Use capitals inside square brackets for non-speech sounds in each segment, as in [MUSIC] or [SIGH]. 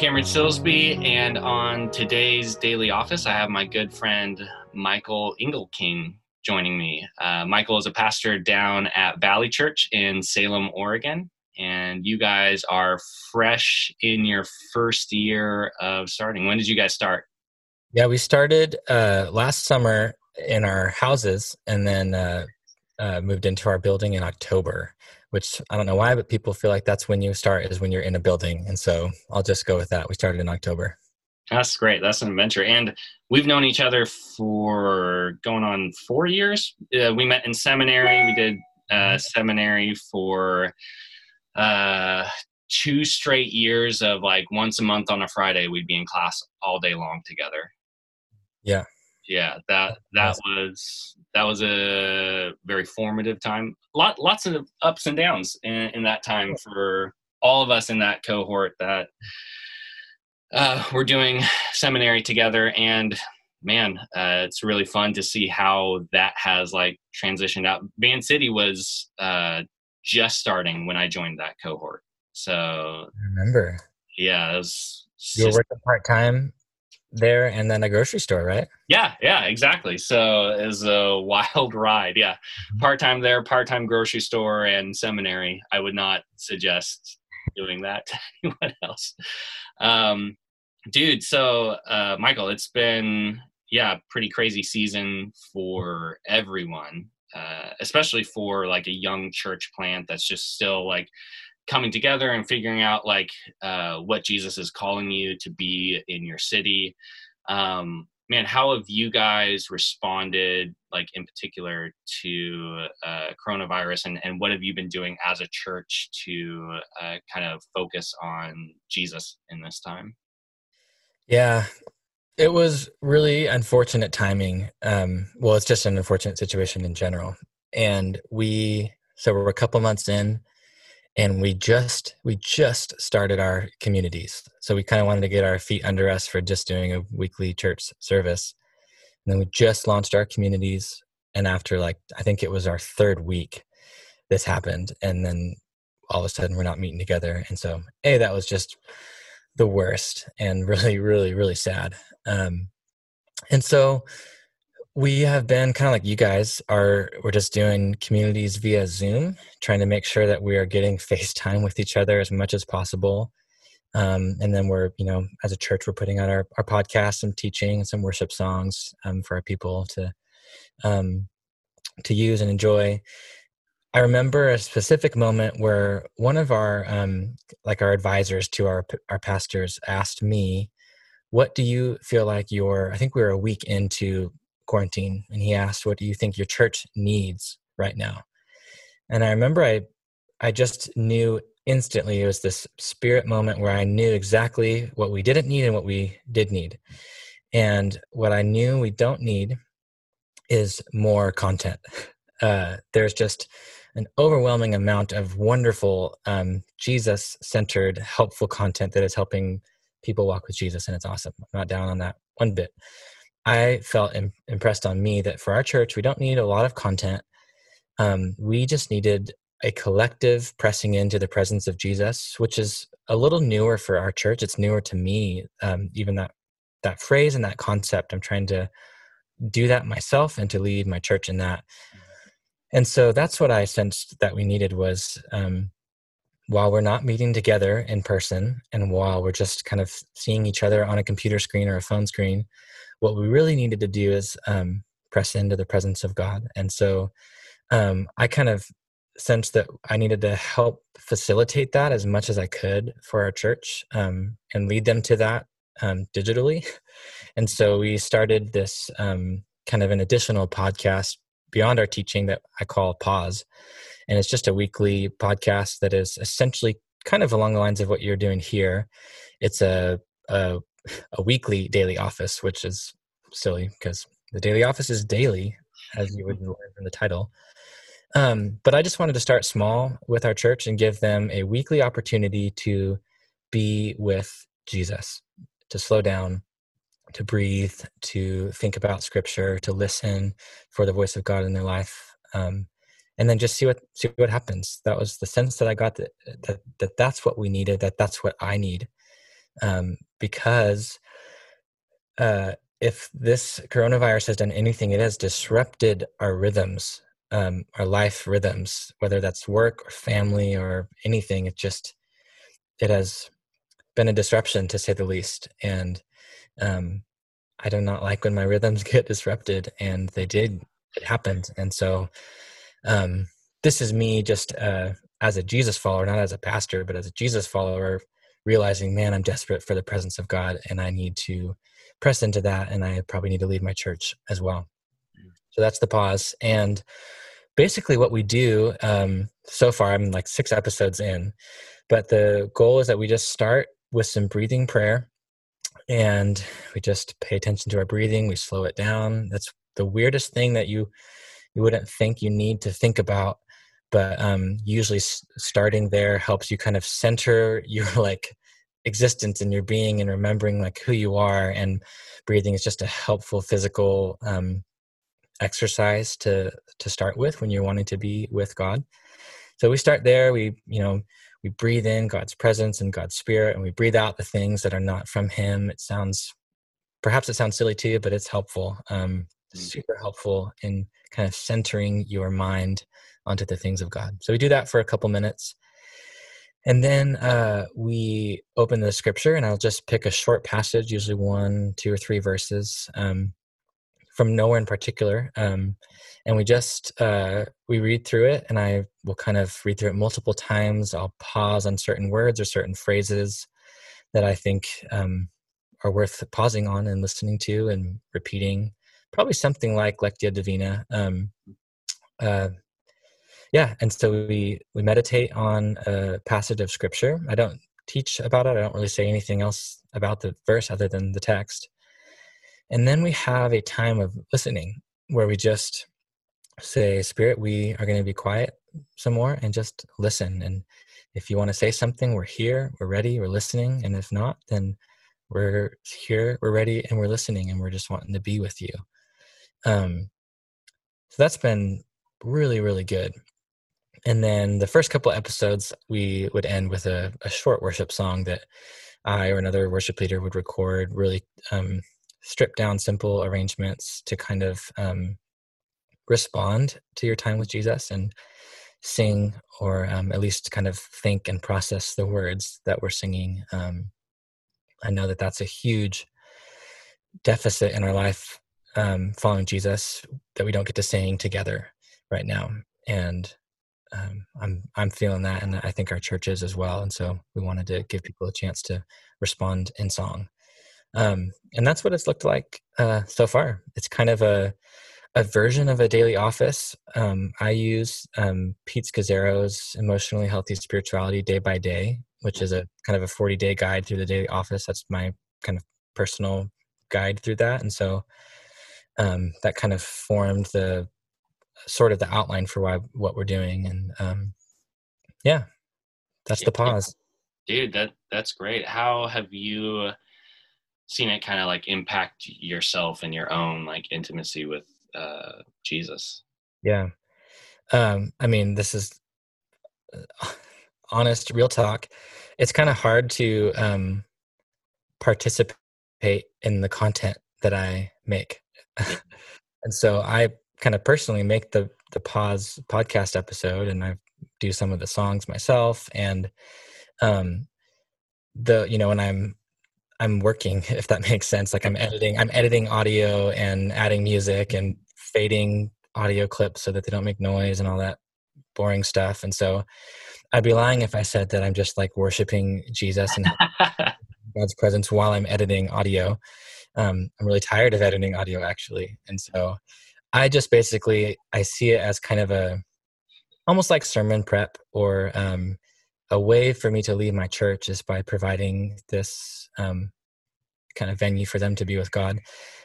Cameron Silsby, and on today's Daily Office, I have my good friend Michael Engelking joining me. Uh, Michael is a pastor down at Valley Church in Salem, Oregon, and you guys are fresh in your first year of starting. When did you guys start? Yeah, we started uh, last summer in our houses, and then uh, uh moved into our building in October which I don't know why, but people feel like that's when you start is when you're in a building. And so I'll just go with that. We started in October. That's great. That's an adventure. And we've known each other for going on four years. Uh, we met in seminary. We did uh, seminary for uh, two straight years of like once a month on a Friday, we'd be in class all day long together. Yeah yeah that that was that was a very formative time. Lot lots of ups and downs in, in that time for all of us in that cohort that uh, we're doing seminary together. And man uh, it's really fun to see how that has like transitioned out. Van city was uh, just starting when i joined that cohort. So I remember. Yeah it was you were working part-time there and then a grocery store, right? Yeah, yeah, exactly. So it was a [LAUGHS] wild ride. Yeah. Mm-hmm. Part time there, part time grocery store, and seminary. I would not suggest doing that [LAUGHS] to anyone else. Um, dude, so uh, Michael, it's been, yeah, pretty crazy season for everyone, uh, especially for like a young church plant that's just still like coming together and figuring out like uh, what Jesus is calling you to be in your city. Um, man, how have you guys responded, like in particular, to uh, coronavirus, and and what have you been doing as a church to uh, kind of focus on Jesus in this time? Yeah, it was really unfortunate timing. Um, well, it's just an unfortunate situation in general, and we so we're a couple months in and we just we just started our communities. So we kind of wanted to get our feet under us for just doing a weekly church service. And then we just launched our communities and after like i think it was our third week this happened and then all of a sudden we're not meeting together. And so hey that was just the worst and really really really sad. Um and so we have been kind of like you guys are we're just doing communities via zoom trying to make sure that we are getting [LAUGHS] facetime with each other as much as possible. Um, and then we're you know as a church we're putting out our, our podcast and teaching some worship songs um, for our people to um, to use and enjoy. I remember a specific moment where one of our um, like our advisors to our our pastors asked me what do you feel like your i think we were a week into quarantine and he asked what do you think your church needs right now? And i remember i i just knew instantly it was this spirit moment where i knew exactly what we didn't need and what we did need. And what i knew we don't need is more content. [LAUGHS] Uh, there's just an overwhelming amount of wonderful um, jesus centered helpful content that is helping people walk with jesus and it's awesome. I'm not down on that one bit I felt Im- impressed on me that for our church, we don't need a lot of content. Um, we just needed a collective pressing into the presence of Jesus, which is a little newer for our church. It's newer to me, um, even that that phrase and that concept. I'm trying to do that myself and to lead my church in that. And so that's what I sensed that we needed was um, while we're not meeting together in person and while we're just kind of seeing each other on a computer screen or a phone screen, what we really needed to do is um, press into the presence of God. And so um, I kind of sensed that I needed to help facilitate that as much as I could for our church um, and lead them to that um, digitally. [LAUGHS] And so we started this um, kind of an additional podcast beyond our teaching that I call Pause. And it's just a weekly podcast that is essentially kind of along the lines of what you're doing here. It's a, a a weekly daily office, which is silly because the daily office is daily, as you would learn from the title. Um, but I just wanted to start small with our church and give them a weekly opportunity to be with Jesus, to slow down, to breathe, to think about Scripture, to listen for the voice of God in their life, um, and then just see what see what happens. That was the sense that I got that, that that that's what we needed. That that's what I need um, because uh, if this coronavirus has done anything, it has disrupted our rhythms, um, our life rhythms, whether that's work or family or anything. It just it has been a disruption to say the least, and um, I do not like when my rhythms [LAUGHS] get disrupted, and they did. It happened, and so um, this is me just uh, as a Jesus follower, not as a pastor, but as a Jesus follower, realizing, man, I'm desperate for the presence of God, and I need to press into that, and I probably need to leave my church as well. So that's the pause, and basically what we do um, so far. I'm like six episodes in, but the goal is that we just start with some breathing prayer, and we just pay attention to our breathing. We slow it down. That's the weirdest thing that you you wouldn't think you need to think about but um, usually starting there helps you kind of center your [LAUGHS] like existence and your being and remembering like who you are and breathing is just a helpful physical um, exercise to to start with when you're wanting to be with god so we start there we you know we breathe in god's presence and god's spirit and we breathe out the things that are not from him it sounds perhaps it sounds silly to you but it's helpful um, mm. super helpful in kind of centering your mind onto the things of God. So we do that for a couple minutes. And then uh, we open the scripture, and I'll just pick a short passage, usually one, two, or three verses um, from nowhere in particular. Um, and we just uh, we read through it, and I will kind of read through it multiple times. I'll pause on certain words or certain phrases that I think um, are worth pausing on and listening to and repeating. Probably something like Lectio Divina. Um, uh, yeah and so we we meditate on a passage of scripture. I don't teach about it. I don't really say anything else about the verse other than the text. And then we have a time of listening where we just say spirit we are going to be quiet some more and just listen. And if you want to say something we're here we're ready we're listening. And if not then we're here we're ready and we're listening and we're just wanting to be with you. Um so that's been really really good and then the first couple episodes we would end with a, a, short worship song that i or another worship leader would record really um, strip down simple arrangements to kind of um, respond to your time with jesus and sing or um, at least kind of think and process the words that we're singing. Um, i know that that's a huge deficit in our life um, following jesus that we don't get to sing together right now. And um, I'm I'm feeling that, and I think our church is as well. And so we wanted to give people a chance to respond in song, um, and that's what it's looked like uh, so far. It's kind of a a version of a daily office. Um, I use um, Pete Scazzero's Emotionally Healthy Spirituality Day by Day, which is a kind of a 40 day guide through the daily office. That's my kind of personal guide through that, and so um, that kind of formed the sort of the outline for why what we're doing and um yeah that's the pause. Dude that that's great. How have you seen it kind of like impact yourself and your own like intimacy with uh jesus? Yeah. Um i mean this is uh, [LAUGHS] honest real talk. It's kind of hard to um participate in the content that i make. [LAUGHS] And so i kind of personally make the the pause podcast episode and I do some of the songs myself and um the you know when I'm I'm working [LAUGHS] if that makes sense like I'm editing I'm editing audio and adding music and fading audio clips so that they don't make noise and all that boring stuff and so I'd be lying if I said that I'm just like worshiping Jesus and [LAUGHS] God's presence while I'm editing audio. Um, I'm really tired of editing audio actually, and so I just basically I see it as kind of a almost like sermon prep or um, a way for me to leave my church is by providing this um, kind of venue for them to be with God.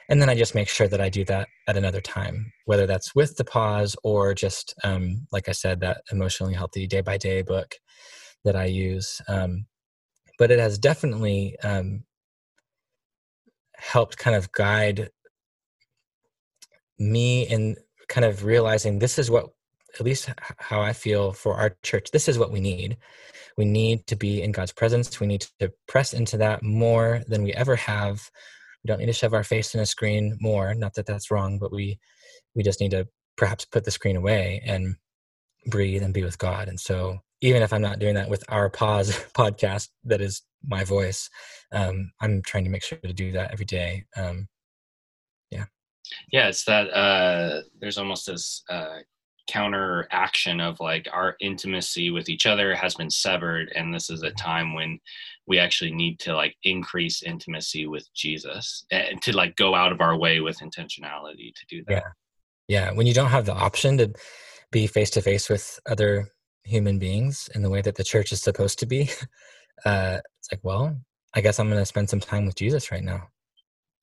And then I just make sure that I do that at another time, whether that's with the pause or just, um, like I said, that emotionally healthy day by day book that I use. Um, but it has definitely um, helped kind of guide me in kind of realizing this is what at least how I feel for our church, this is what we need. We need to be in God's presence. We need to press into that more than we ever have. We don't need to shove our face in a screen more. Not that that's wrong, but we we just need to perhaps put the screen away and breathe and be with God. And so, even if I'm not doing that with our pause [LAUGHS] podcast, that is my voice, um, I'm trying to make sure to do that every day. Um, yeah. It's that uh, there's almost this uh, counter action of like our intimacy with each other has been severed and this is a time when we actually need to like increase intimacy with jesus and to like go out of our way with intentionality to do that. Yeah. Yeah when you don't have the option to be face to face with other human beings in the way that the church is supposed to be [LAUGHS] uh it's like well i guess i'm going to spend some time with jesus right now.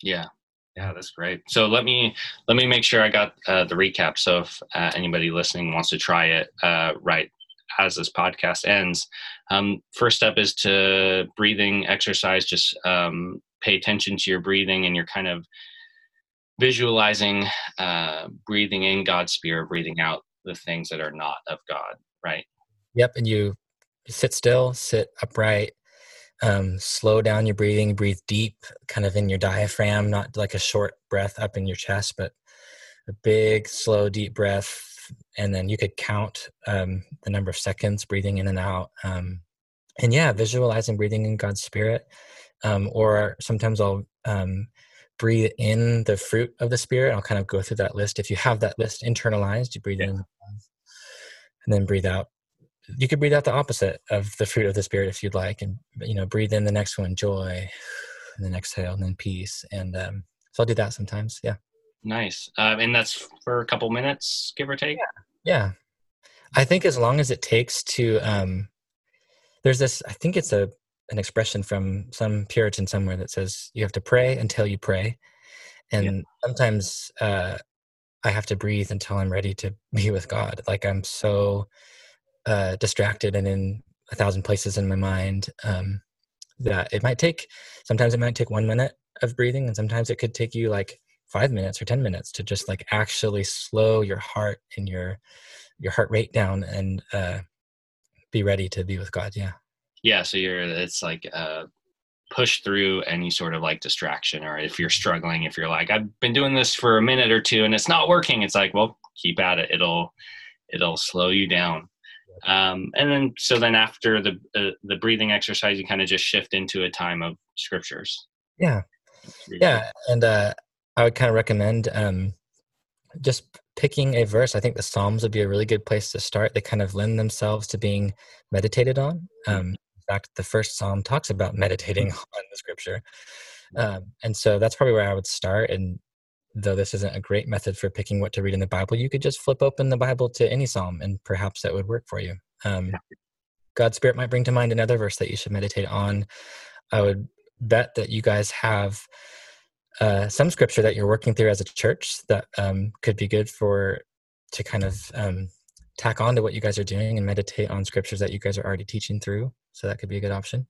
Yeah yeah, that's great. So let me let me make sure I got uh, the recap. So if uh, anybody listening wants to try it uh, right as this podcast ends, um, first step is to breathing exercise. Just um, pay attention to your breathing, and you're kind of visualizing uh, breathing in God's spirit, breathing out the things that are not of God. Right. Yep, and you sit still, sit upright, um, slow down your breathing breathe deep kind of in your diaphragm not like a short breath up in your chest but a big slow deep breath. And then you could count um, the number of seconds breathing in and out um, and yeah visualizing breathing in god's spirit um, or sometimes i'll um, breathe in the fruit of the spirit. I'll kind of go through that list. If you have that list internalized you breathe yeah. in and then breathe out you could breathe out the opposite of the fruit of the spirit if you'd like and you know breathe in the next one joy and then exhale and then peace. And um, so i'll do that sometimes yeah. Nice. Um, and that's for a couple minutes give or take? Yeah. yeah. I think as long as it takes to um there's this i think it's a an expression from some puritan somewhere that says you have to pray until you pray. And yeah. sometimes uh i have to breathe until i'm ready to be with god. Like i'm so uh, distracted and in a thousand places in my mind um, that it might take sometimes it might take one minute of breathing and sometimes it could take you like five minutes or ten minutes to just like actually slow your heart and your your heart rate down and uh, be ready to be with god yeah. Yeah so you're it's like uh push through any sort of like distraction or if you're struggling if you're like i've been doing this for a minute or two and it's not working it's like well keep at it. It'll it'll slow you down um, and then so then after the uh, the breathing exercise you kind of just shift into a time of scriptures. Yeah. Yeah and uh, i would kind of recommend um, just picking a verse. I think the psalms would be a really good place to start. They kind of lend themselves to being meditated on. Um, in fact the first psalm talks about meditating [LAUGHS] on the scripture. Um, and so that's probably where i would start and though this isn't a great method for picking what to read in the Bible, you could just flip open the Bible to any psalm and perhaps that would work for you. Um, God's Spirit might bring to mind another verse that you should meditate on. I would bet that you guys have uh, some scripture that you're working through as a church that um, could be good for to kind of um, tack on to what you guys are doing and meditate on scriptures that you guys are already teaching through. So that could be a good option.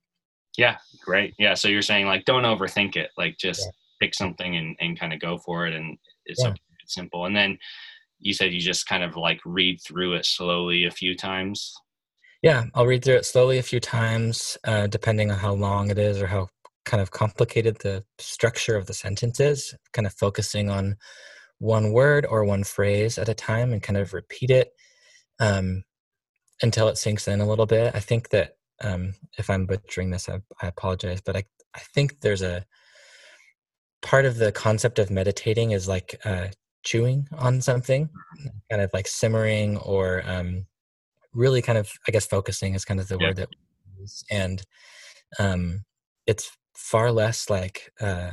Yeah, great. Yeah, so you're saying like don't overthink it. Like just yeah pick something and, and kind of go for it and it's yeah. simple. And then you said you just kind of like read through it slowly a few times? Yeah i'll read through it slowly a few times uh, depending on how long it is or how kind of complicated the structure of the sentence is kind of focusing on one word or one phrase at a time and kind of repeat it um, until it sinks in a little bit. I think that um, if i'm butchering this I, I apologize but I, I think there's a part of the concept of meditating is like uh, chewing on something, kind of like simmering or um, really kind of, I guess, focusing is kind of the yeah. word that we use. And um, it's far less like uh,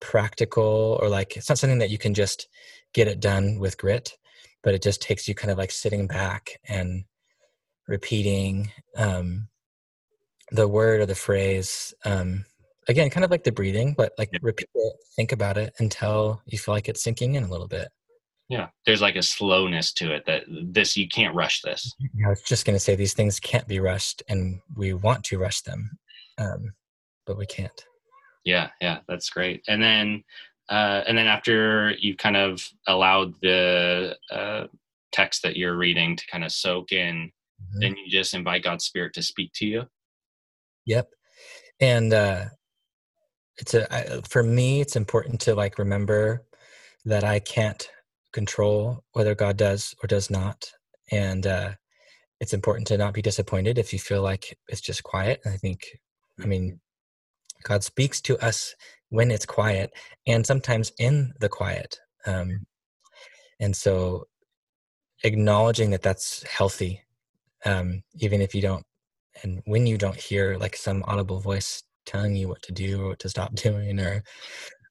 practical or like it's not something that you can just get it done with grit, but it just takes you kind of like sitting back and repeating um, the word or the phrase um, again, kind of like the breathing, but like yeah. repeat it, think about it until you feel like it's sinking in a little bit. Yeah, there's like a slowness to it that this you can't rush this. I was just going to say these things can't be rushed, and we want to rush them, um, but we can't. Yeah, yeah, that's great. And then, uh, and then after you kind of allowed the uh, text that you're reading to kind of soak in, mm-hmm. then you just invite God's Spirit to speak to you. Yep. And uh, it's a I, for me, it's important to like remember that I can't control whether God does or does not, and uh, it's important to not be disappointed if you feel like it's just quiet. I think, I mean, mm-hmm. God speaks to us when it's quiet, and sometimes in the quiet. Um, and so, acknowledging that that's healthy, um, even if you don't, and when you don't hear like some audible voice telling you what to do or what to stop [LAUGHS] doing or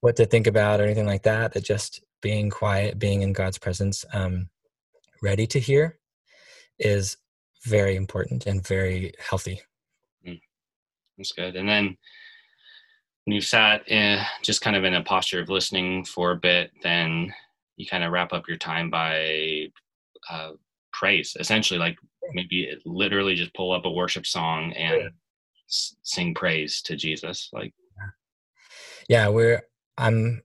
what to think about or anything like that, that just being quiet, being in God's presence, um, ready to hear is very important and very healthy. Mm, that's good. And then when you've sat in, just kind of in a posture of listening for a bit, then you kind of wrap up your time by uh, praise, essentially, like maybe literally just pull up a worship song and sing praise to Jesus. Like, yeah, we're, I'm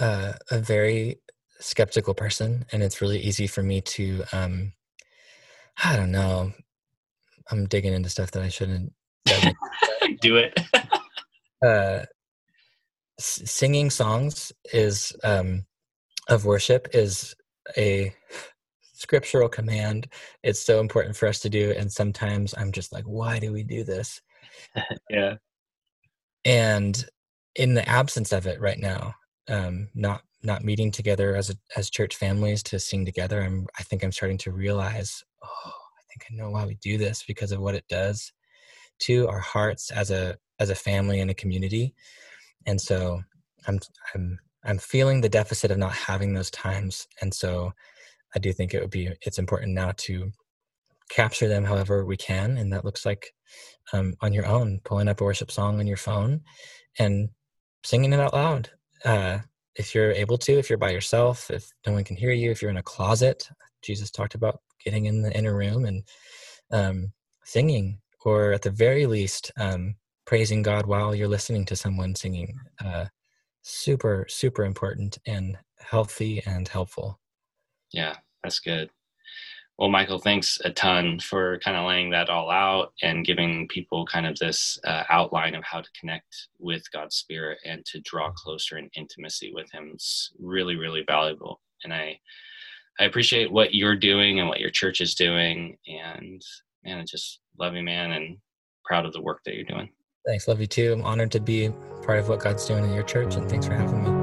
uh, a very skeptical person, and it's really easy for me to, um, I don't know, I'm digging into stuff that I shouldn't. [LAUGHS] Do it. [LAUGHS] uh, singing songs is um, of worship is a scriptural command. It's so important for us to do, and sometimes I'm just like, why do we do this? [LAUGHS] yeah. And in the absence of it right now, um, not not meeting together as a, as church families to sing together, I'm I think I'm starting to realize, oh, I think I know why we do this because of what it does to our hearts as a as a family and a community. And so I'm I'm I'm feeling the deficit of not having those times. And so I do think it would be it's important now to capture them however we can, and that looks like um, on your own, pulling up a worship song on your phone and singing it out loud. Uh, if you're able to, if you're by yourself, if no one can hear you, if you're in a closet, Jesus talked about getting in the inner room and um, singing, or at the very least, um, praising God while you're listening to someone singing. Uh, super, super important and healthy and helpful. Yeah, that's good. Well, Michael, thanks a ton for kind of laying that all out and giving people kind of this uh, outline of how to connect with God's Spirit and to draw closer in intimacy with Him. It's really, really valuable, and I I appreciate what you're doing and what your church is doing. And man, I just love you, man, and proud of the work that you're doing. Thanks. Love you too. I'm honored to be part of what God's doing in your church, and thanks for having me.